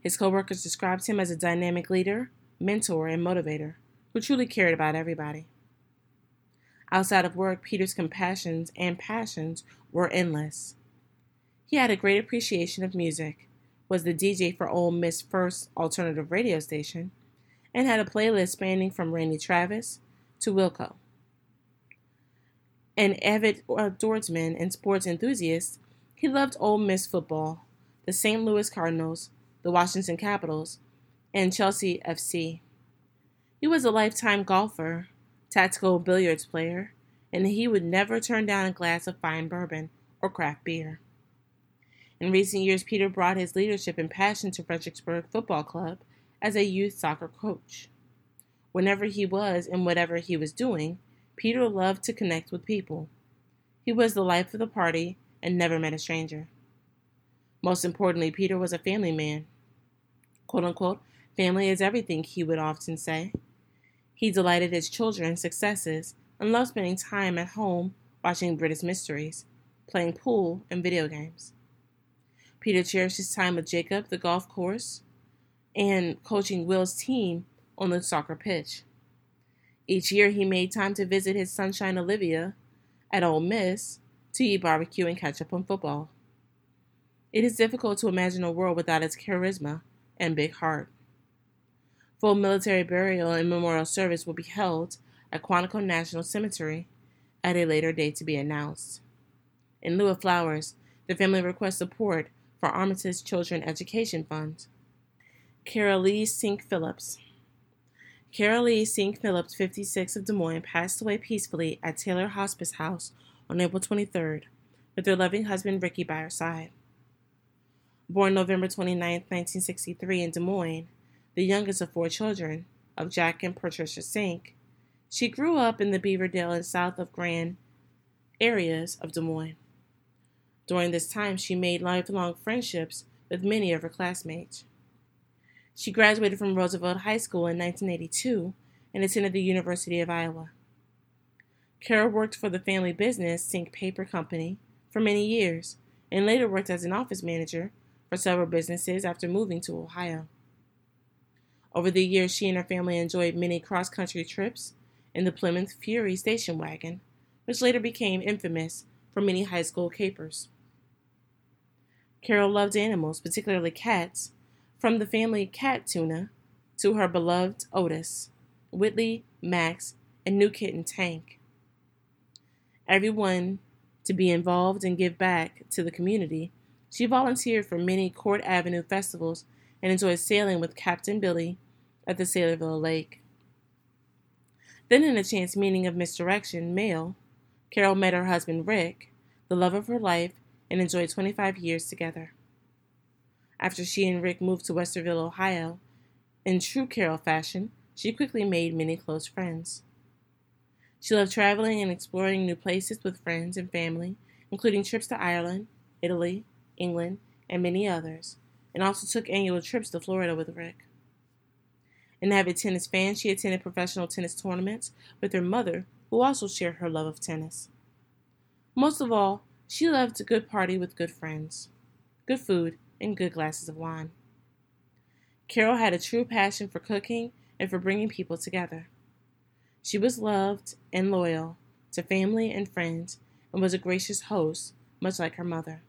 A: His coworkers described him as a dynamic leader, mentor, and motivator who truly cared about everybody. Outside of work, Peter's compassions and passions were endless. He had a great appreciation of music, was the DJ for Ole Miss first alternative radio station, and had a playlist spanning from Randy Travis to Wilco. An avid outdoorsman and sports enthusiast, he loved Ole Miss football, the St. Louis Cardinals, the Washington Capitals, and Chelsea FC. He was a lifetime golfer tactical billiards player, and he would never turn down a glass of fine bourbon or craft beer. In recent years, Peter brought his leadership and passion to Fredericksburg Football Club as a youth soccer coach. Whenever he was and whatever he was doing, Peter loved to connect with people. He was the life of the party and never met a stranger. Most importantly, Peter was a family man. Quote unquote, family is everything, he would often say. He delighted his children's successes and loved spending time at home watching British mysteries, playing pool, and video games. Peter cherished his time with Jacob, the golf course, and coaching Will's team on the soccer pitch. Each year, he made time to visit his sunshine Olivia at Ole Miss to eat barbecue and catch up on football. It is difficult to imagine a world without its charisma and big heart. Full military burial and memorial service will be held at Quantico National Cemetery at a later date to be announced. In lieu of flowers, the family requests support for Armitage Children Education Fund. Carol Lee Sink Phillips. Carolee Sink Phillips, 56 of Des Moines, passed away peacefully at Taylor Hospice House on April 23rd, with her loving husband Ricky by her side. Born November 29, 1963, in Des Moines, the youngest of four children of Jack and Patricia Sink, she grew up in the Beaverdale and south of Grand areas of Des Moines. During this time, she made lifelong friendships with many of her classmates. She graduated from Roosevelt High School in 1982 and attended the University of Iowa. Carol worked for the family business Sink Paper Company for many years and later worked as an office manager for several businesses after moving to Ohio. Over the years, she and her family enjoyed many cross country trips in the Plymouth Fury station wagon, which later became infamous for many high school capers. Carol loved animals, particularly cats, from the family cat tuna to her beloved Otis, Whitley, Max, and new kitten Tank. Everyone to be involved and give back to the community, she volunteered for many Court Avenue festivals and enjoyed sailing with Captain Billy at the Saylorville Lake. Then, in a chance meeting of misdirection, mail, Carol met her husband Rick, the love of her life, and enjoyed 25 years together. After she and Rick moved to Westerville, Ohio, in true Carol fashion, she quickly made many close friends. She loved traveling and exploring new places with friends and family, including trips to Ireland, Italy, England, and many others, and also took annual trips to Florida with Rick. An avid tennis fan, she attended professional tennis tournaments with her mother, who also shared her love of tennis. Most of all, she loved a good party with good friends, good food, and good glasses of wine. Carol had a true passion for cooking and for bringing people together. She was loved and loyal to family and friends and was a gracious host, much like her mother.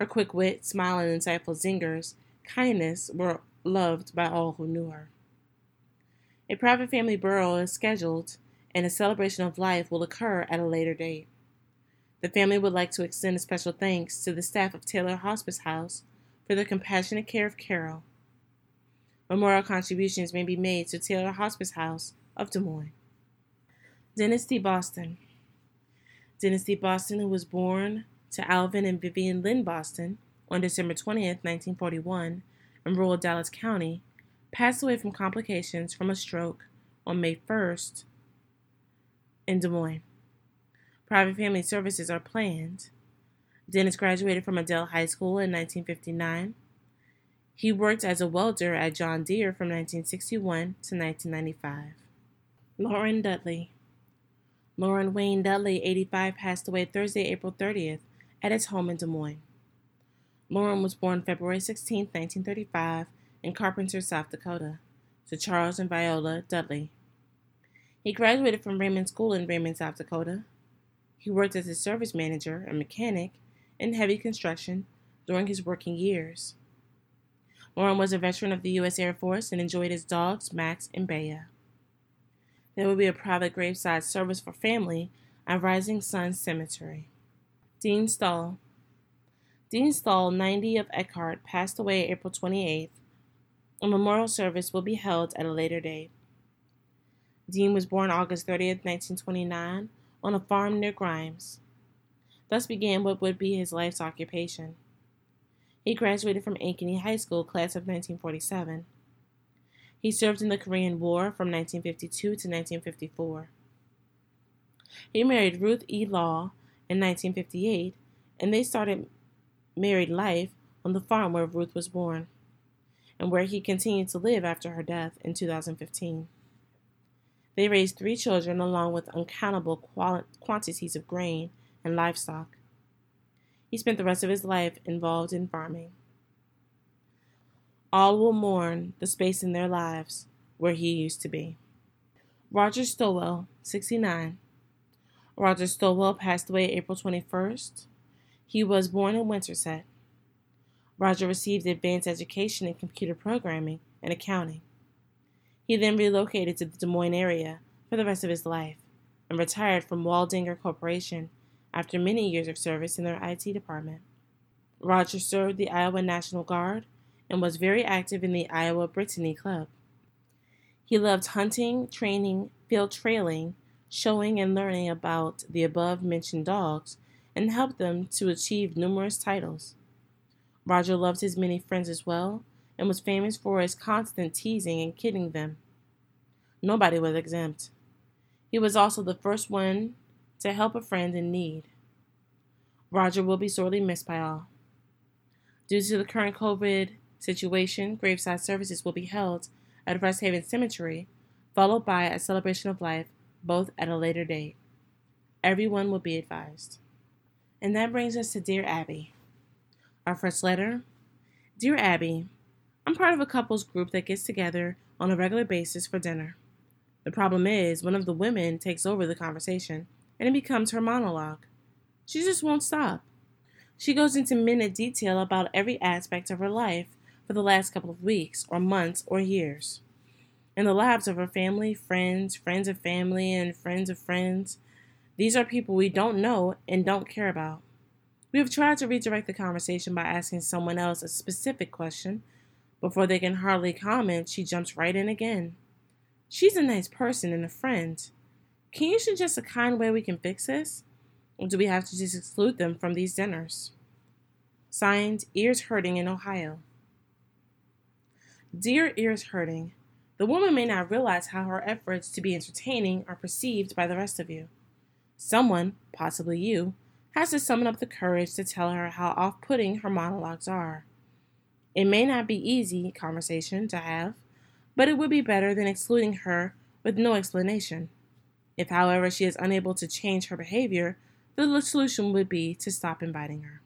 A: Her quick wit, smile, and insightful zingers, kindness were loved by all who knew her. A private family burial is scheduled, and a celebration of life will occur at a later date. The family would like to extend a special thanks to the staff of Taylor Hospice House for their compassionate care of Carol. Memorial contributions may be made to Taylor Hospice House of Des Moines. Dennis. Boston. Dennis. Boston, who was born to Alvin and Vivian Lynn Boston on December 20th, 1941, in rural Dallas County, passed away from complications from a stroke on May 1st in Des Moines. Private family services are planned. Dennis graduated from Adel High School in 1959. He worked as a welder at John Deere from 1961 to 1995. Lauren Dudley. Lauren Wayne Dudley, 85, passed away Thursday, April 30th, at his home in Des Moines. Lauren was born February 16, 1935, in Carpenter, South Dakota, to Charles and Viola Dudley. He graduated from Raymond School in Raymond, South Dakota. He worked as a service manager and mechanic in heavy construction during his working years. Lauren was a veteran of the U.S. Air Force and enjoyed his dogs, Max and Bea. There will be a private graveside service for family at Rising Sun Cemetery. Dean Stahl. Dean Stahl, 90 of Elkhart, passed away April 28th. A memorial service will be held at a later date. Dean was born August 30th, 1929, on a farm near Grimes. Thus began what would be his life's occupation. He graduated from Ankeny High School, class of 1947. He served in the Korean War from 1952 to 1954. He married Ruth E. Law in 1958, and they started married life on the farm where Ruth was born and where he continued to live after her death in 2015. They raised three children along with uncountable quantities of grain and livestock. He spent the rest of his life involved in farming. All will mourn the space in their lives where he used to be. Roger Stowell, 69. Roger Stowell passed away April 21st. He was born in Winterset. Roger received advanced education in computer programming and accounting. He then relocated to the Des Moines area for the rest of his life and retired from Waldinger Corporation after many years of service in their IT department. Roger served the Iowa National Guard and was very active in the Iowa Brittany Club. He loved hunting, training, field trailing, showing and learning about the above mentioned dogs, and helped them to achieve numerous titles. Roger loved his many friends as well, and was famous for his constant teasing and kidding them. Nobody was exempt. He was also the first one to help a friend in need. Roger will be sorely missed by all. Due to the current COVID situation, graveside services will be held at Rest Haven Cemetery, followed by a celebration of life, both at a later date. Everyone will be advised. And that brings us to Dear Abby. Our first letter Dear Abby, I'm part of a couples group that gets together on a regular basis for dinner. The problem is, one of the women takes over the conversation and it becomes her monologue. She just won't stop. She goes into minute detail about every aspect of her life for the last couple of weeks, or months, or years. In the lives of her family, friends, friends of family, and friends of friends, these are people we don't know and don't care about. We have tried to redirect the conversation by asking someone else a specific question. Before they can hardly comment, she jumps right in again. She's a nice person and a friend. Can you suggest a kind way we can fix this? Or do we have to just exclude them from these dinners? Signed, Ears Hurting in Ohio. Dear Ears Hurting, the woman may not realize how her efforts to be entertaining are perceived by the rest of you. Someone, possibly you, has to summon up the courage to tell her how off putting her monologues are. It may not be easy conversation to have, but it would be better than excluding her with no explanation. If, however, she is unable to change her behavior, the solution would be to stop inviting her.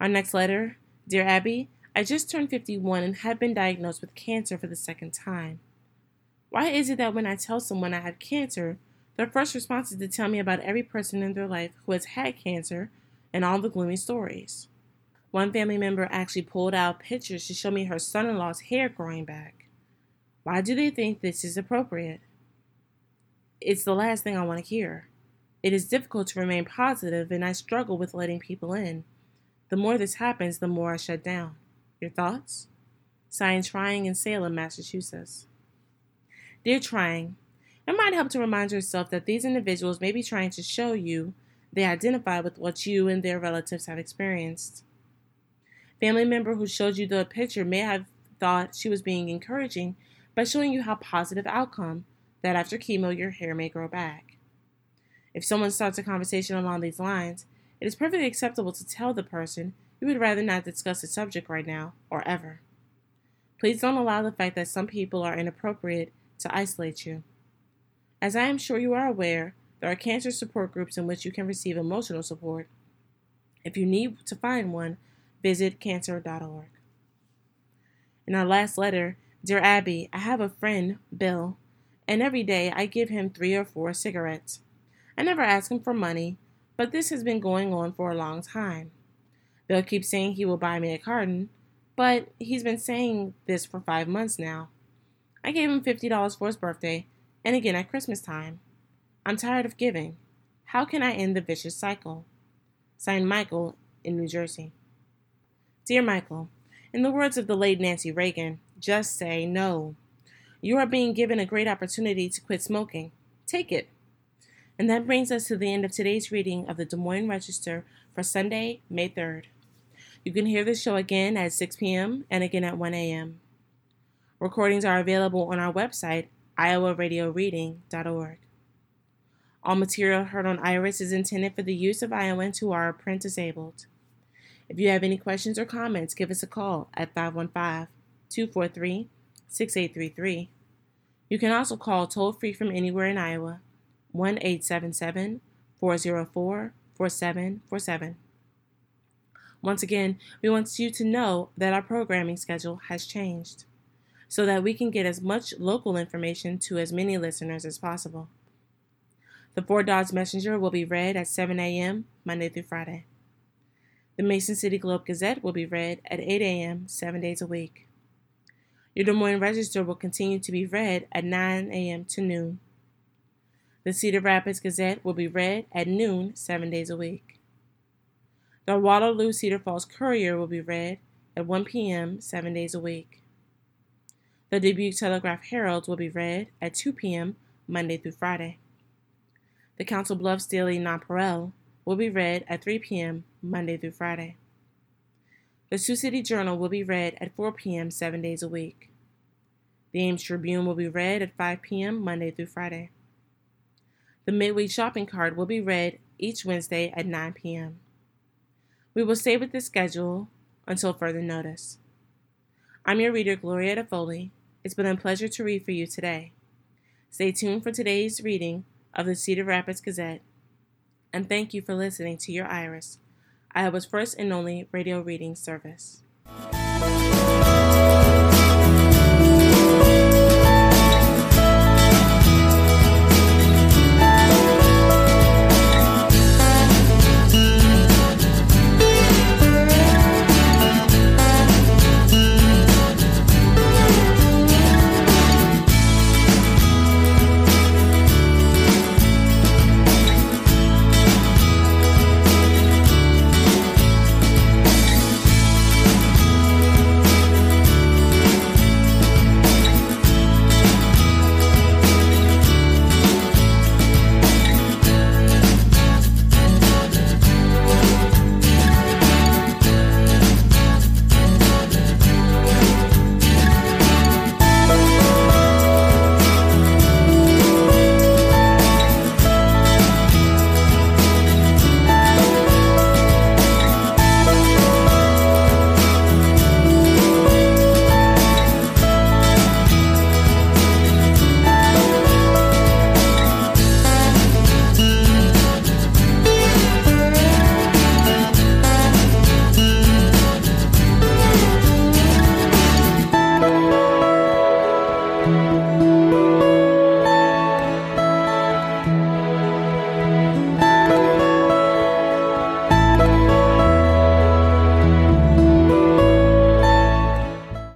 A: Our next letter Dear Abby, I just turned 51 and have been diagnosed with cancer for the second time. Why is it that when I tell someone I have cancer, their first response is to tell me about every person in their life who has had cancer and all the gloomy stories. One family member actually pulled out pictures to show me her son in law's hair growing back. Why do they think this is appropriate? It's the last thing I want to hear. It is difficult to remain positive, and I struggle with letting people in. The more this happens, the more I shut down. Your thoughts? Signed Trying in Salem, Massachusetts. Dear Trying, it might help to remind yourself that these individuals may be trying to show you they identify with what you and their relatives have experienced. Family member who showed you the picture may have thought she was being encouraging by showing you how positive outcome that after chemo your hair may grow back. If someone starts a conversation along these lines, it is perfectly acceptable to tell the person you would rather not discuss the subject right now or ever. Please don't allow the fact that some people are inappropriate to isolate you. As I am sure you are aware, there are cancer support groups in which you can receive emotional support. If you need to find one, visit cancer.org. In our last letter, Dear Abby, I have a friend, Bill, and every day I give him three or four cigarettes. I never ask him for money, but this has been going on for a long time. Bill keeps saying he will buy me a carton, but he's been saying this for five months now. I gave him $50 for his birthday, and again at Christmas time. I'm tired of giving. How can I end the vicious cycle? Signed Michael in New Jersey. Dear Michael, in the words of the late Nancy Reagan, just say no. You are being given a great opportunity to quit smoking. Take it. And that brings us to the end of today's reading of the Des Moines Register for Sunday, May 3rd. You can hear the show again at 6 p.m. and again at 1 a.m. Recordings are available on our website iowaradioreading.org. All material heard on Iris is intended for the use of Iowans who are print disabled. If you have any questions or comments, give us a call at 515 243 6833. You can also call toll free from anywhere in Iowa 1 877 404 4747. Once again, we want you to know that our programming schedule has changed so that we can get as much local information to as many listeners as possible. The Fort Dodge Messenger will be read at 7 a.m. Monday through Friday. The Mason City Globe Gazette will be read at 8 a.m. seven days a week. Your Des Moines Register will continue to be read at 9 a.m. to noon. The Cedar Rapids Gazette will be read at noon seven days a week. The Waterloo Cedar Falls Courier will be read at 1 p.m. seven days a week. The Dubuque Telegraph Herald will be read at 2 p.m. Monday through Friday. The Council Bluffs Daily Nonpareil will be read at 3 p.m. Monday through Friday. The Sioux City Journal will be read at 4 p.m. seven days a week. The Ames Tribune will be read at 5 p.m. Monday through Friday. The Midweek Shopping Cart will be read each Wednesday at 9 p.m. We will stay with this schedule until further notice. I'm your reader, Gloria Foley. It's been a pleasure to read for you today. Stay tuned for today's reading of the Cedar Rapids Gazette and thank you for listening to Your Iris, Iowa's first and only radio reading service.